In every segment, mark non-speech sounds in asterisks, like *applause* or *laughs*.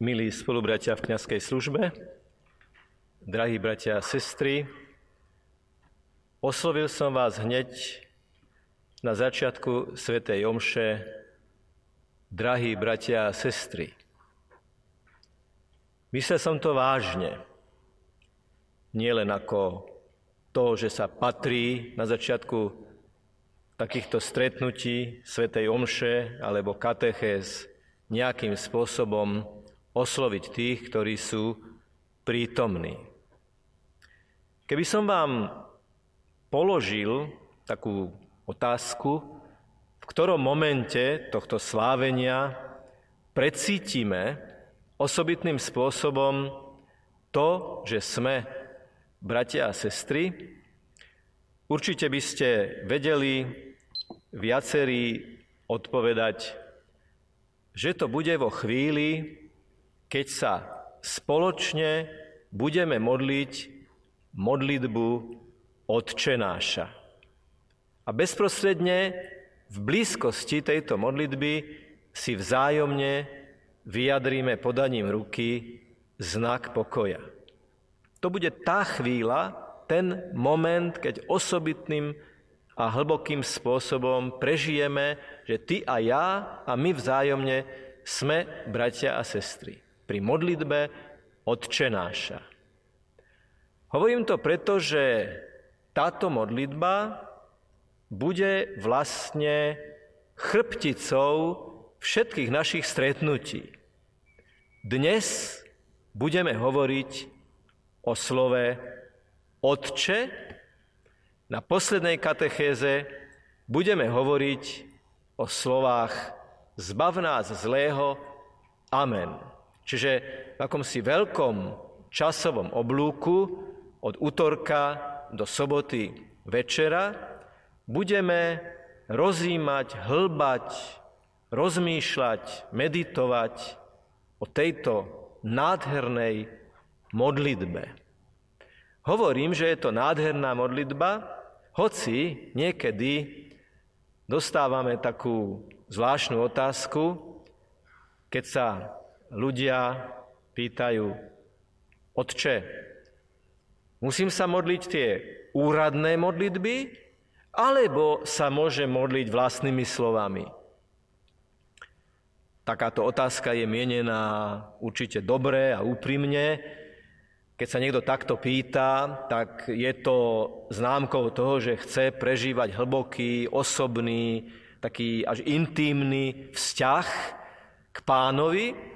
Milí spolubratia v kniazkej službe, drahí bratia a sestry, oslovil som vás hneď na začiatku Svetej Omše, drahí bratia a sestry. Myslel som to vážne, nie len ako to, že sa patrí na začiatku takýchto stretnutí Svetej Omše alebo katechéz nejakým spôsobom osloviť tých, ktorí sú prítomní. Keby som vám položil takú otázku, v ktorom momente tohto slávenia precítime osobitným spôsobom to, že sme bratia a sestry, určite by ste vedeli viacerí odpovedať, že to bude vo chvíli, keď sa spoločne budeme modliť modlitbu Otčenáša. A bezprostredne v blízkosti tejto modlitby si vzájomne vyjadríme podaním ruky znak pokoja. To bude tá chvíľa, ten moment, keď osobitným a hlbokým spôsobom prežijeme, že ty a ja a my vzájomne sme bratia a sestry pri modlitbe Otčenáša. Hovorím to preto, že táto modlitba bude vlastne chrbticou všetkých našich stretnutí. Dnes budeme hovoriť o slove Otče, na poslednej katechéze budeme hovoriť o slovách Zbav nás zlého, Amen. Čiže v akomsi veľkom časovom oblúku od útorka do soboty večera budeme rozímať, hlbať, rozmýšľať, meditovať o tejto nádhernej modlitbe. Hovorím, že je to nádherná modlitba, hoci niekedy dostávame takú zvláštnu otázku, keď sa ľudia pýtajú, Otče, musím sa modliť tie úradné modlitby, alebo sa môže modliť vlastnými slovami? Takáto otázka je mienená určite dobre a úprimne. Keď sa niekto takto pýta, tak je to známkou toho, že chce prežívať hlboký, osobný, taký až intímny vzťah k pánovi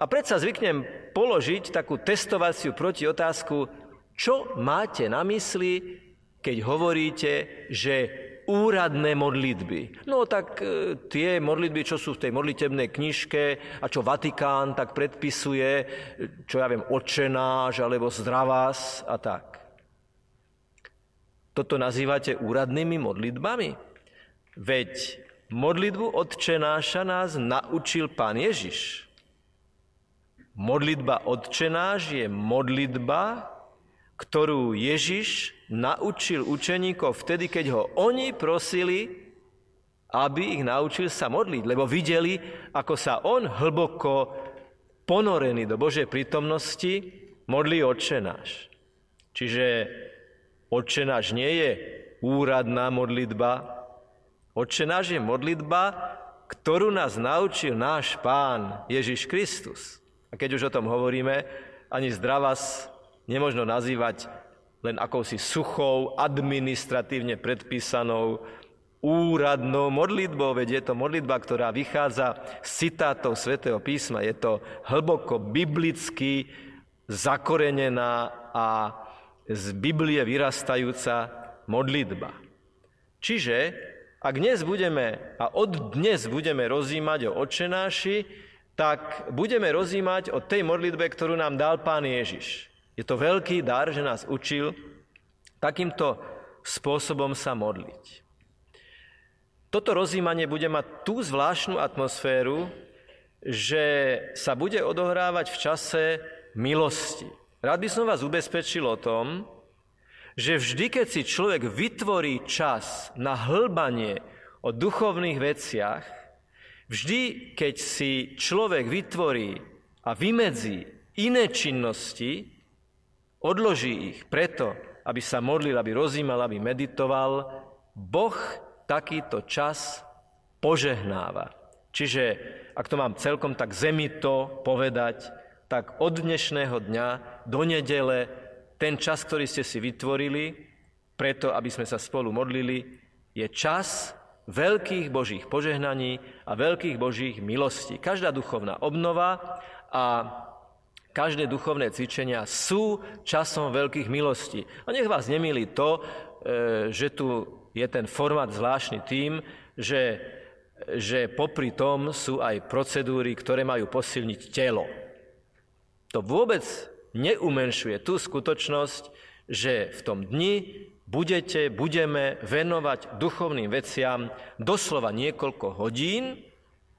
a predsa zvyknem položiť takú testovaciu protiotázku, čo máte na mysli, keď hovoríte, že úradné modlitby. No tak e, tie modlitby, čo sú v tej modlitebnej knižke a čo Vatikán tak predpisuje, čo ja viem, očenáš alebo zdravás a tak. Toto nazývate úradnými modlitbami? Veď modlitbu odčenáša nás naučil Pán Ježiš. Modlitba odčenáš je modlitba, ktorú Ježiš naučil učeníkov vtedy, keď ho oni prosili, aby ich naučil sa modliť, lebo videli, ako sa on hlboko ponorený do Božej prítomnosti modlí odčenáš. Čiže odčenáš nie je úradná modlitba, odčenáš je modlitba, ktorú nás naučil náš Pán Ježiš Kristus. A keď už o tom hovoríme, ani zdravás nemožno nazývať len akousi suchou, administratívne predpísanou úradnou modlitbou, veď je to modlitba, ktorá vychádza z citátov svätého písma. Je to hlboko biblicky zakorenená a z Biblie vyrastajúca modlitba. Čiže, ak dnes budeme a od dnes budeme rozímať o očenáši, tak budeme rozímať o tej modlitbe, ktorú nám dal Pán Ježiš. Je to veľký dar, že nás učil takýmto spôsobom sa modliť. Toto rozímanie bude mať tú zvláštnu atmosféru, že sa bude odohrávať v čase milosti. Rád by som vás ubezpečil o tom, že vždy, keď si človek vytvorí čas na hlbanie o duchovných veciach, Vždy, keď si človek vytvorí a vymedzí iné činnosti, odloží ich preto, aby sa modlil, aby rozímal, aby meditoval, Boh takýto čas požehnáva. Čiže, ak to mám celkom tak zemito povedať, tak od dnešného dňa do nedele ten čas, ktorý ste si vytvorili, preto aby sme sa spolu modlili, je čas veľkých Božích požehnaní a veľkých Božích milostí. Každá duchovná obnova a každé duchovné cvičenia sú časom veľkých milostí. A nech vás nemýli to, e, že tu je ten formát zvláštny tým, že, že popri tom sú aj procedúry, ktoré majú posilniť telo. To vôbec neumenšuje tú skutočnosť, že v tom dni budete, budeme venovať duchovným veciam doslova niekoľko hodín,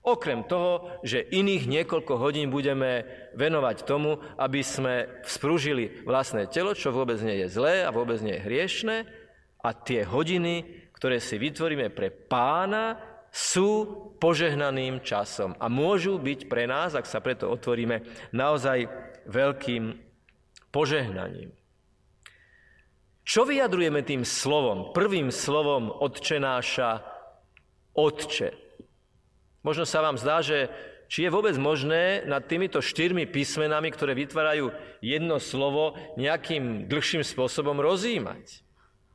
okrem toho, že iných niekoľko hodín budeme venovať tomu, aby sme vzprúžili vlastné telo, čo vôbec nie je zlé a vôbec nie je hriešné, a tie hodiny, ktoré si vytvoríme pre pána, sú požehnaným časom a môžu byť pre nás, ak sa preto otvoríme, naozaj veľkým požehnaním. Čo vyjadrujeme tým slovom? Prvým slovom odčenáša Otče. Možno sa vám zdá, že či je vôbec možné nad týmito štyrmi písmenami, ktoré vytvárajú jedno slovo, nejakým dlhším spôsobom rozímať.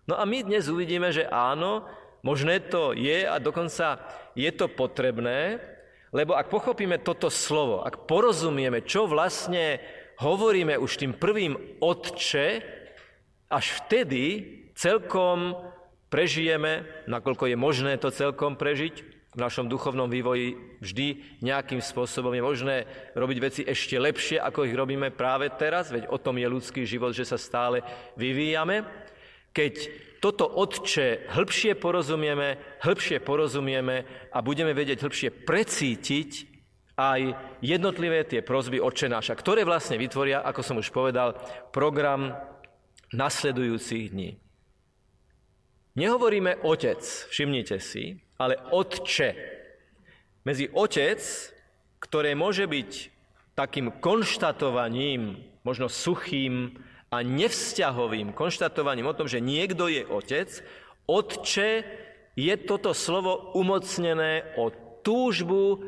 No a my dnes uvidíme, že áno, možné to je a dokonca je to potrebné, lebo ak pochopíme toto slovo, ak porozumieme, čo vlastne hovoríme už tým prvým Otče, až vtedy celkom prežijeme, nakoľko je možné to celkom prežiť, v našom duchovnom vývoji vždy nejakým spôsobom je možné robiť veci ešte lepšie, ako ich robíme práve teraz, veď o tom je ľudský život, že sa stále vyvíjame. Keď toto Otče hĺbšie porozumieme, hĺbšie porozumieme a budeme vedieť hĺbšie precítiť aj jednotlivé tie prozby Otče náša, ktoré vlastne vytvoria, ako som už povedal, program nasledujúcich dní. Nehovoríme otec, všimnite si, ale otče. Medzi otec, ktoré môže byť takým konštatovaním, možno suchým a nevzťahovým konštatovaním o tom, že niekto je otec, otče je toto slovo umocnené o túžbu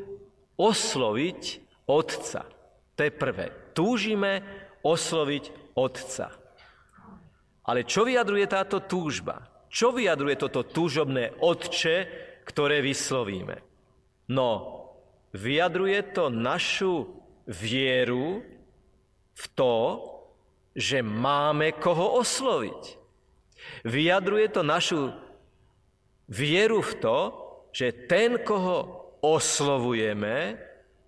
osloviť otca. To je prvé. Túžime osloviť otca. Ale čo vyjadruje táto túžba? Čo vyjadruje toto túžobné otče, ktoré vyslovíme? No, vyjadruje to našu vieru v to, že máme koho osloviť. Vyjadruje to našu vieru v to, že ten, koho oslovujeme,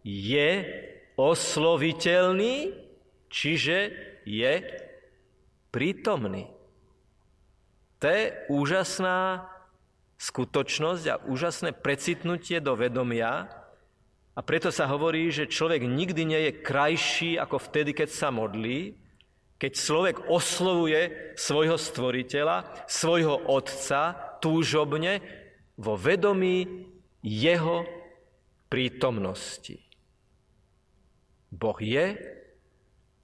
je osloviteľný, čiže je prítomný. To je úžasná skutočnosť a úžasné precitnutie do vedomia a preto sa hovorí, že človek nikdy nie je krajší ako vtedy, keď sa modlí, keď človek oslovuje svojho stvoriteľa, svojho otca túžobne vo vedomí jeho prítomnosti. Boh je,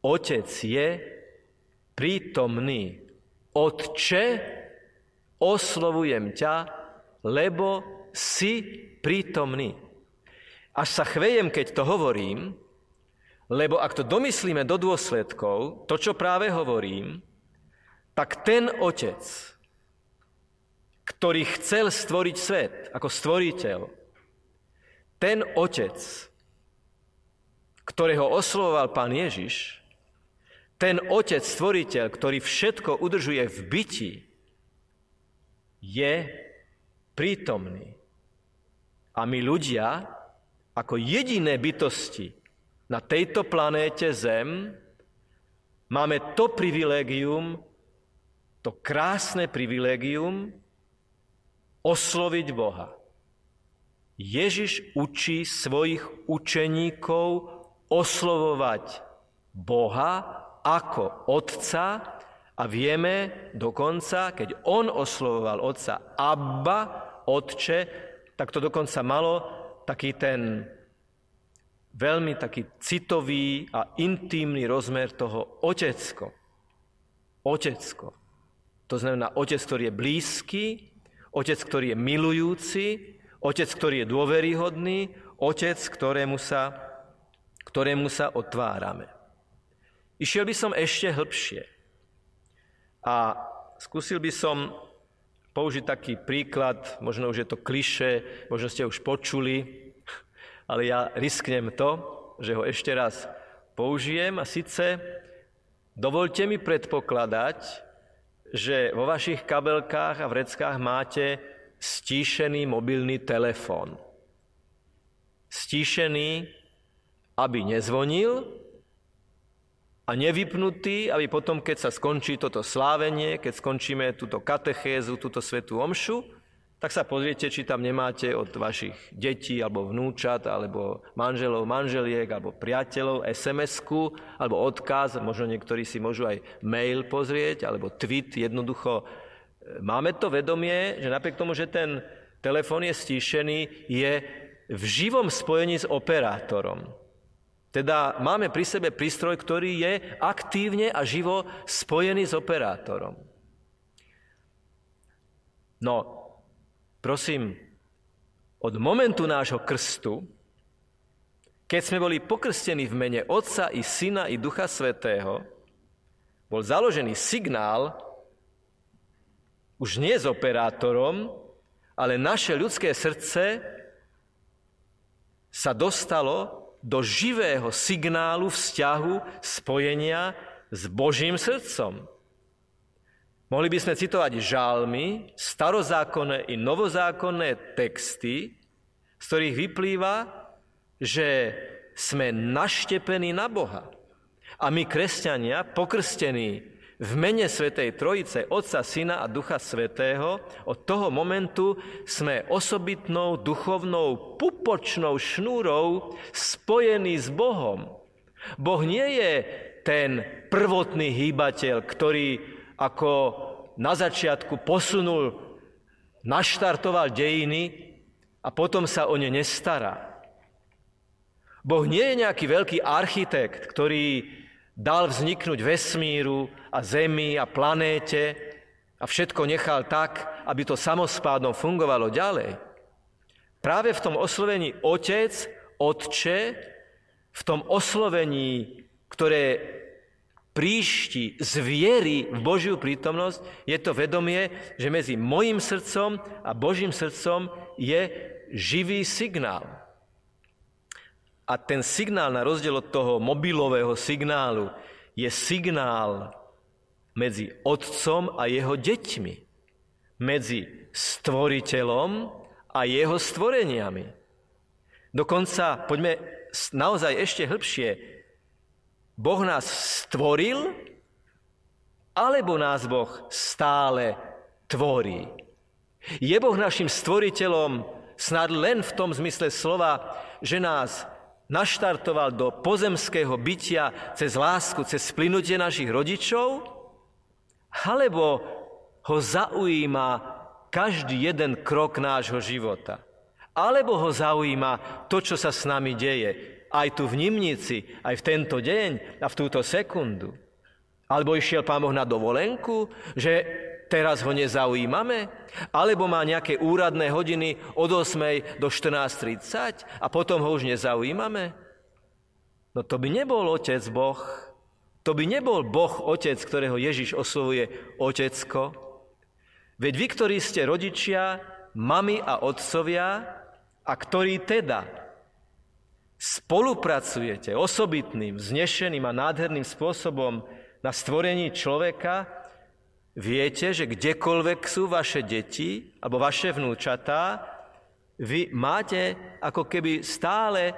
Otec je, prítomný. Otče, oslovujem ťa, lebo si prítomný. Až sa chvejem, keď to hovorím, lebo ak to domyslíme do dôsledkov, to, čo práve hovorím, tak ten otec, ktorý chcel stvoriť svet ako stvoriteľ, ten otec, ktorého oslovoval pán Ježiš, ten Otec, Stvoriteľ, ktorý všetko udržuje v byti, je prítomný. A my ľudia, ako jediné bytosti na tejto planéte Zem, máme to privilégium, to krásne privilégium osloviť Boha. Ježiš učí svojich učeníkov oslovovať Boha ako otca a vieme dokonca, keď on oslovoval otca Abba, otče, tak to dokonca malo taký ten veľmi taký citový a intímny rozmer toho otecko. Otecko. To znamená otec, ktorý je blízky, otec, ktorý je milujúci, otec, ktorý je dôveryhodný, otec, ktorému sa, ktorému sa otvárame. Išiel by som ešte hĺbšie a skúsil by som použiť taký príklad, možno už je to kliše, možno ste už počuli, ale ja risknem to, že ho ešte raz použijem a síce dovolte mi predpokladať, že vo vašich kabelkách a vreckách máte stíšený mobilný telefón. Stíšený, aby nezvonil, a nevypnutý, aby potom, keď sa skončí toto slávenie, keď skončíme túto katechézu, túto svetú omšu, tak sa pozriete, či tam nemáte od vašich detí, alebo vnúčat, alebo manželov, manželiek, alebo priateľov SMS-ku, alebo odkaz, možno niektorí si môžu aj mail pozrieť, alebo tweet, jednoducho. Máme to vedomie, že napriek tomu, že ten telefón je stíšený, je v živom spojení s operátorom. Teda máme pri sebe prístroj, ktorý je aktívne a živo spojený s operátorom. No, prosím, od momentu nášho krstu, keď sme boli pokrstení v mene Otca i Syna i Ducha Svetého, bol založený signál už nie s operátorom, ale naše ľudské srdce sa dostalo do živého signálu vzťahu spojenia s Božím srdcom. Mohli by sme citovať žalmy, starozákonné i novozákonné texty, z ktorých vyplýva, že sme naštepení na Boha. A my, kresťania, pokrstení v mene Svetej Trojice, Otca, Syna a Ducha Svetého, od toho momentu sme osobitnou duchovnou pupočnou šnúrou spojení s Bohom. Boh nie je ten prvotný hýbateľ, ktorý ako na začiatku posunul, naštartoval dejiny a potom sa o ne nestará. Boh nie je nejaký veľký architekt, ktorý dal vzniknúť vesmíru a Zemi a planéte a všetko nechal tak, aby to samospádom fungovalo ďalej. Práve v tom oslovení Otec, Otče, v tom oslovení, ktoré príšti z viery v Božiu prítomnosť, je to vedomie, že medzi mojim srdcom a Božím srdcom je živý signál. A ten signál, na rozdiel od toho mobilového signálu, je signál medzi otcom a jeho deťmi, medzi stvoriteľom a jeho stvoreniami. Dokonca, poďme naozaj ešte hĺbšie, Boh nás stvoril, alebo nás Boh stále tvorí. Je Boh našim stvoriteľom snad len v tom zmysle slova, že nás naštartoval do pozemského bytia cez lásku, cez splynutie našich rodičov, alebo ho zaujíma každý jeden krok nášho života. Alebo ho zaujíma to, čo sa s nami deje, aj tu v Nimnici, aj v tento deň a v túto sekundu. Alebo išiel pán Boh na dovolenku, že teraz ho nezaujímame? Alebo má nejaké úradné hodiny od 8. do 14.30 a potom ho už nezaujímame? No to by nebol Otec Boh. To by nebol Boh Otec, ktorého Ježiš oslovuje Otecko. Veď vy, ktorí ste rodičia, mami a otcovia, a ktorí teda spolupracujete osobitným, vznešeným a nádherným spôsobom na stvorení človeka, Viete, že kdekoľvek sú vaše deti alebo vaše vnúčatá, vy máte ako keby stále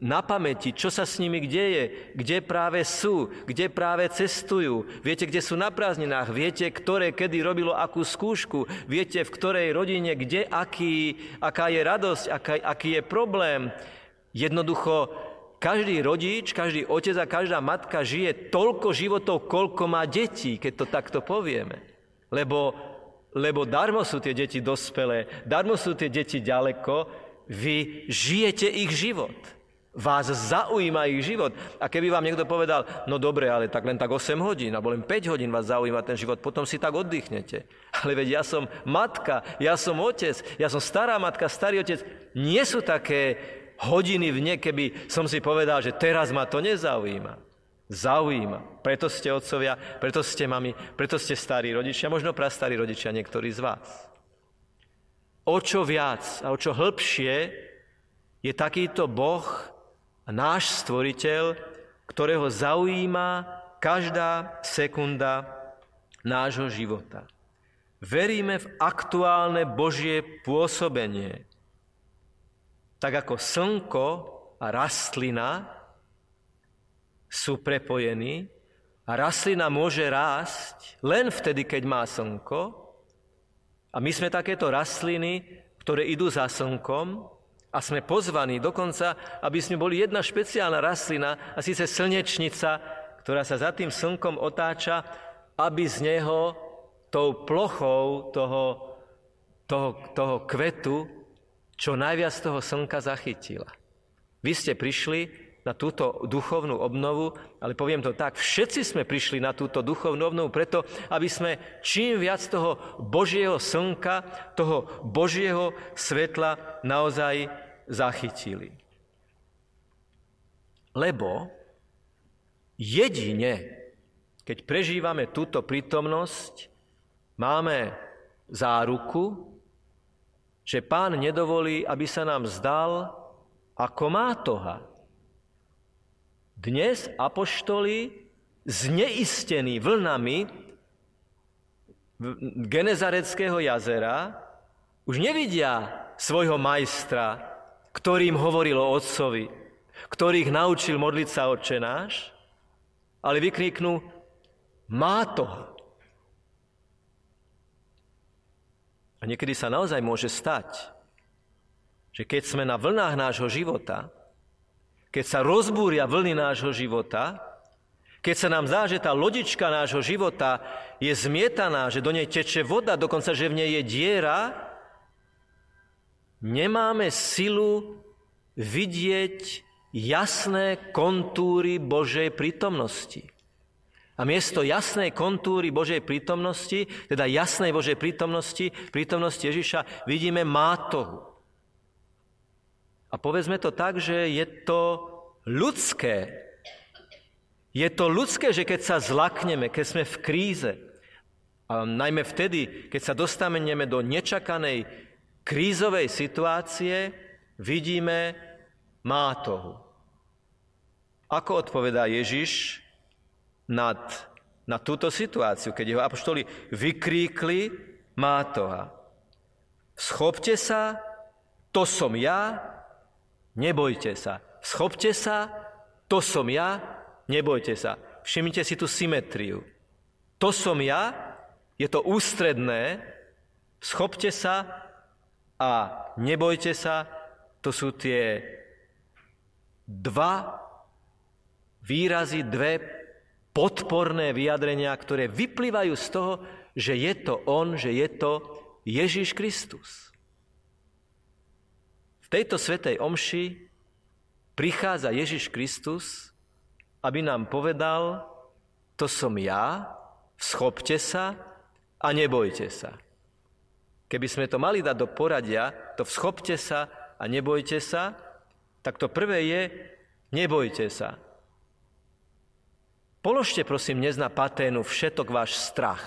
na pamäti, čo sa s nimi deje, kde práve sú, kde práve cestujú. Viete, kde sú na prázdninách, viete, ktoré kedy robilo akú skúšku, viete, v ktorej rodine, kde aký, aká je radosť, aká, aký je problém. Jednoducho každý rodič, každý otec a každá matka žije toľko životov, koľko má detí, keď to takto povieme. Lebo, lebo darmo sú tie deti dospelé, darmo sú tie deti ďaleko, vy žijete ich život. Vás zaujíma ich život. A keby vám niekto povedal, no dobre, ale tak len tak 8 hodín, alebo len 5 hodín vás zaujíma ten život, potom si tak oddychnete. *laughs* Ale veď ja som matka, ja som otec, ja som stará matka, starý otec. Nie sú také hodiny v ne, keby som si povedal, že teraz ma to nezaujíma. Zaujíma. Preto ste otcovia, preto ste mami, preto ste starí rodičia, možno prastarí rodičia niektorí z vás. O čo viac a o čo hĺbšie je takýto Boh, a náš stvoriteľ, ktorého zaujíma každá sekunda nášho života. Veríme v aktuálne Božie pôsobenie. Tak ako slnko a rastlina sú prepojení a rastlina môže rásť len vtedy, keď má slnko. A my sme takéto rastliny, ktoré idú za slnkom a sme pozvaní dokonca, aby sme boli jedna špeciálna rastlina, a síce slnečnica, ktorá sa za tým slnkom otáča, aby z neho tou plochou toho, toho, toho kvetu čo najviac toho slnka zachytila. Vy ste prišli na túto duchovnú obnovu, ale poviem to tak, všetci sme prišli na túto duchovnú obnovu preto, aby sme čím viac toho Božieho slnka, toho Božieho svetla naozaj zachytili. Lebo jedine, keď prežívame túto prítomnosť, máme záruku, že pán nedovolí, aby sa nám zdal ako mátoha. Dnes apoštoli zneistení vlnami Genezareckého jazera už nevidia svojho majstra, ktorým hovoril o otcovi, ktorých naučil modliť sa Otče náš, ale vykríknú, má to. A niekedy sa naozaj môže stať, že keď sme na vlnách nášho života, keď sa rozbúria vlny nášho života, keď sa nám zdá, že tá lodička nášho života je zmietaná, že do nej teče voda, dokonca, že v nej je diera, nemáme silu vidieť jasné kontúry Božej prítomnosti. A miesto jasnej kontúry Božej prítomnosti, teda jasnej Božej prítomnosti, prítomnosti Ježiša, vidíme mátohu. A povedzme to tak, že je to ľudské. Je to ľudské, že keď sa zlakneme, keď sme v kríze, a najmä vtedy, keď sa dostaneme do nečakanej krízovej situácie vidíme mátohu. Ako odpovedá Ježiš nad, na túto situáciu, keď jeho apoštoli vykríkli mátoha. Schopte sa, to som ja, nebojte sa. Schopte sa, to som ja, nebojte sa. Všimnite si tú symetriu. To som ja, je to ústredné, schopte sa, a nebojte sa, to sú tie dva výrazy, dve podporné vyjadrenia, ktoré vyplývajú z toho, že je to On, že je to Ježiš Kristus. V tejto svetej omši prichádza Ježiš Kristus, aby nám povedal, to som ja, schopte sa a nebojte sa. Keby sme to mali dať do poradia, to vschopte sa a nebojte sa, tak to prvé je, nebojte sa. Položte prosím dnes na paténu všetok váš strach.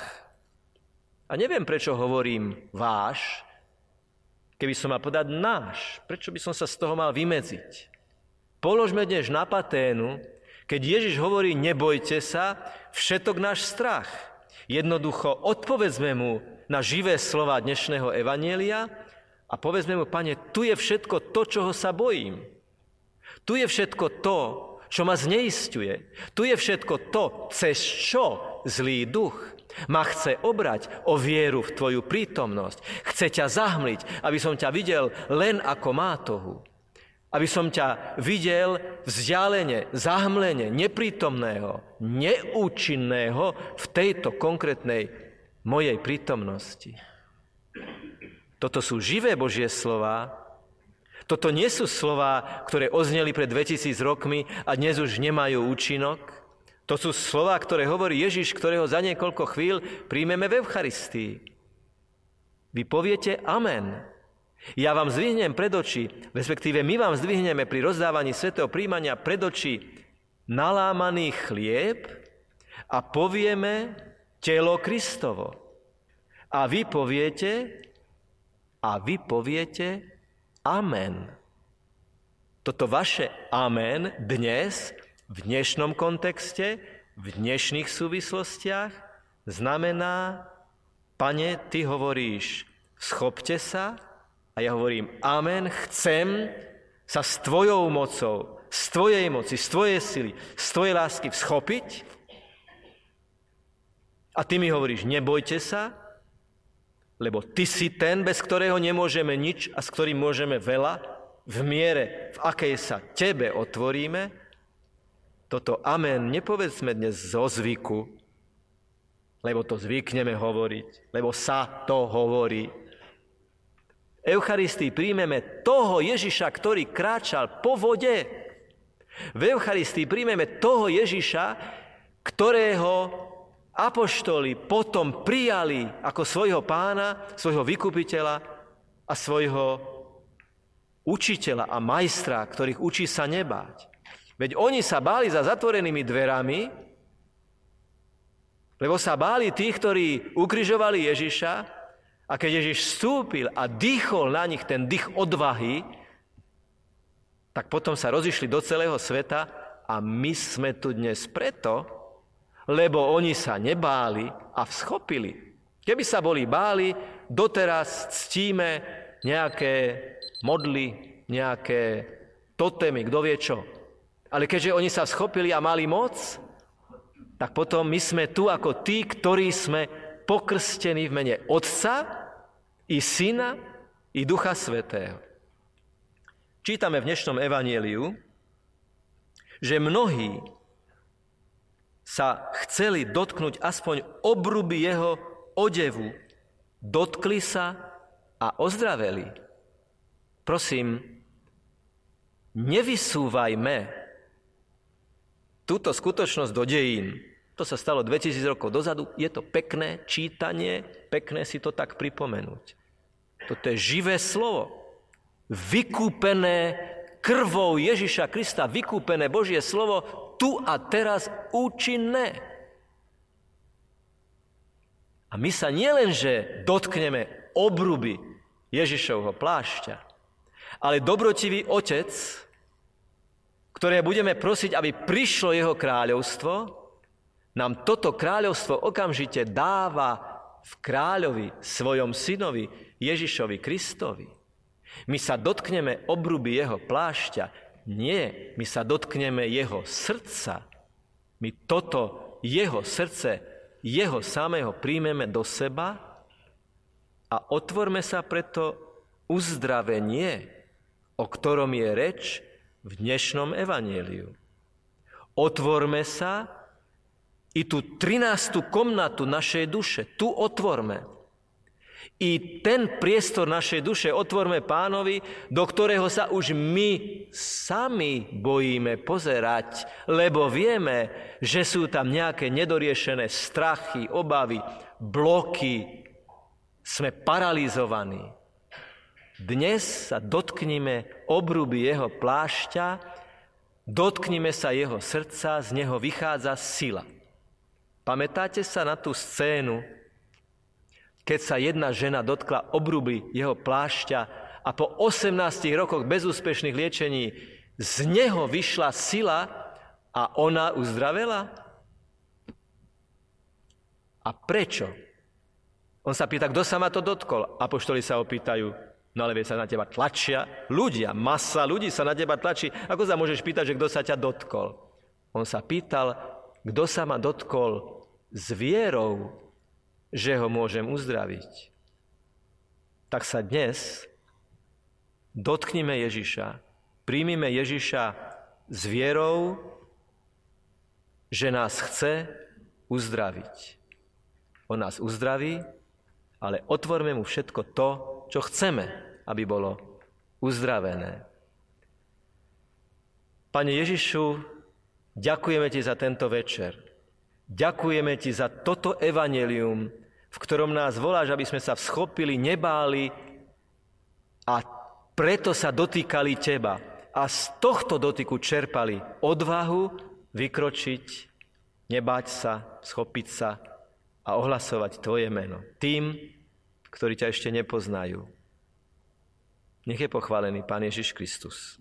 A neviem, prečo hovorím váš, keby som mal podať náš. Prečo by som sa z toho mal vymedziť? Položme dnes na paténu, keď Ježiš hovorí nebojte sa, všetok náš strach. Jednoducho odpovedzme mu na živé slova dnešného evanielia a povedzme mu, pane, tu je všetko to, čoho sa bojím. Tu je všetko to, čo ma zneistuje. Tu je všetko to, cez čo zlý duch ma chce obrať o vieru v Tvoju prítomnosť. Chce ťa zahmliť, aby som ťa videl len ako mátohu. Aby som ťa videl vzdialene, zahmlene, neprítomného, neúčinného v tejto konkrétnej mojej prítomnosti. Toto sú živé Božie slova. Toto nie sú slova, ktoré ozneli pred 2000 rokmi a dnes už nemajú účinok. To sú slova, ktoré hovorí Ježiš, ktorého za niekoľko chvíľ príjmeme v Eucharistii. Vy poviete Amen. Ja vám zdvihnem pred oči, respektíve my vám zdvihneme pri rozdávaní svetého príjmania pred oči nalámaný chlieb a povieme telo Kristovo. A vy poviete, a vy poviete amen. Toto vaše amen dnes, v dnešnom kontexte, v dnešných súvislostiach, znamená, pane, ty hovoríš, schopte sa, a ja hovorím, amen, chcem sa s tvojou mocou, z tvojej moci, z tvojej sily, z tvojej lásky schopiť. A ty mi hovoríš, nebojte sa, lebo ty si ten, bez ktorého nemôžeme nič a s ktorým môžeme veľa, v miere, v akej sa tebe otvoríme, toto amen nepovedzme dnes zo zvyku, lebo to zvykneme hovoriť, lebo sa to hovorí. Eucharistii príjmeme toho Ježiša, ktorý kráčal po vode. V Eucharistii príjmeme toho Ježiša, ktorého apoštoli potom prijali ako svojho pána, svojho vykupiteľa a svojho učiteľa a majstra, ktorých učí sa nebáť. Veď oni sa báli za zatvorenými dverami, lebo sa báli tých, ktorí ukrižovali Ježiša a keď Ježiš vstúpil a dýchol na nich ten dých odvahy, tak potom sa rozišli do celého sveta a my sme tu dnes preto, lebo oni sa nebáli a vschopili. Keby sa boli báli, doteraz ctíme nejaké modly, nejaké totémy, kto vie čo. Ale keďže oni sa schopili a mali moc, tak potom my sme tu ako tí, ktorí sme pokrstení v mene Otca i Syna i Ducha Svetého. Čítame v dnešnom evanieliu, že mnohí sa chceli dotknúť aspoň obruby jeho odevu, dotkli sa a ozdraveli. Prosím, nevysúvajme túto skutočnosť do dejín. To sa stalo 2000 rokov dozadu. Je to pekné čítanie, pekné si to tak pripomenúť. Toto je živé slovo. Vykúpené krvou Ježiša Krista, vykúpené Božie slovo tu a teraz účinné. A my sa nielenže dotkneme obruby Ježišovho plášťa, ale dobrotivý Otec, ktoré budeme prosiť, aby prišlo jeho kráľovstvo, nám toto kráľovstvo okamžite dáva v kráľovi, svojom synovi, Ježišovi Kristovi. My sa dotkneme obruby jeho plášťa, nie, my sa dotkneme jeho srdca. My toto jeho srdce, jeho samého príjmeme do seba a otvorme sa preto uzdravenie, o ktorom je reč v dnešnom evanieliu. Otvorme sa i tú 13. komnatu našej duše, tu otvorme. I ten priestor našej duše otvorme pánovi, do ktorého sa už my sami bojíme pozerať, lebo vieme, že sú tam nejaké nedoriešené strachy, obavy, bloky. Sme paralizovaní. Dnes sa dotknime obruby jeho plášťa, dotknime sa jeho srdca, z neho vychádza sila. Pamätáte sa na tú scénu, keď sa jedna žena dotkla obruby jeho plášťa a po 18 rokoch bezúspešných liečení z neho vyšla sila a ona uzdravela? A prečo? On sa pýta, kto sa ma to dotkol? Apoštoli sa opýtajú, no ale vie sa na teba tlačia ľudia, masa ľudí sa na teba tlačí. Ako sa môžeš pýtať, že kto sa ťa dotkol? On sa pýtal, kto sa ma dotkol s vierou, že ho môžem uzdraviť. Tak sa dnes dotknime Ježiša, príjmime Ježiša s vierou, že nás chce uzdraviť. On nás uzdraví, ale otvorme mu všetko to, čo chceme, aby bolo uzdravené. Pane Ježišu, ďakujeme Ti za tento večer. Ďakujeme Ti za toto evanelium, v ktorom nás voláš, aby sme sa vschopili, nebáli a preto sa dotýkali Teba. A z tohto dotyku čerpali odvahu vykročiť, nebáť sa, schopiť sa a ohlasovať Tvoje meno. Tým, ktorí ťa ešte nepoznajú. Nech je pochválený Pán Ježiš Kristus.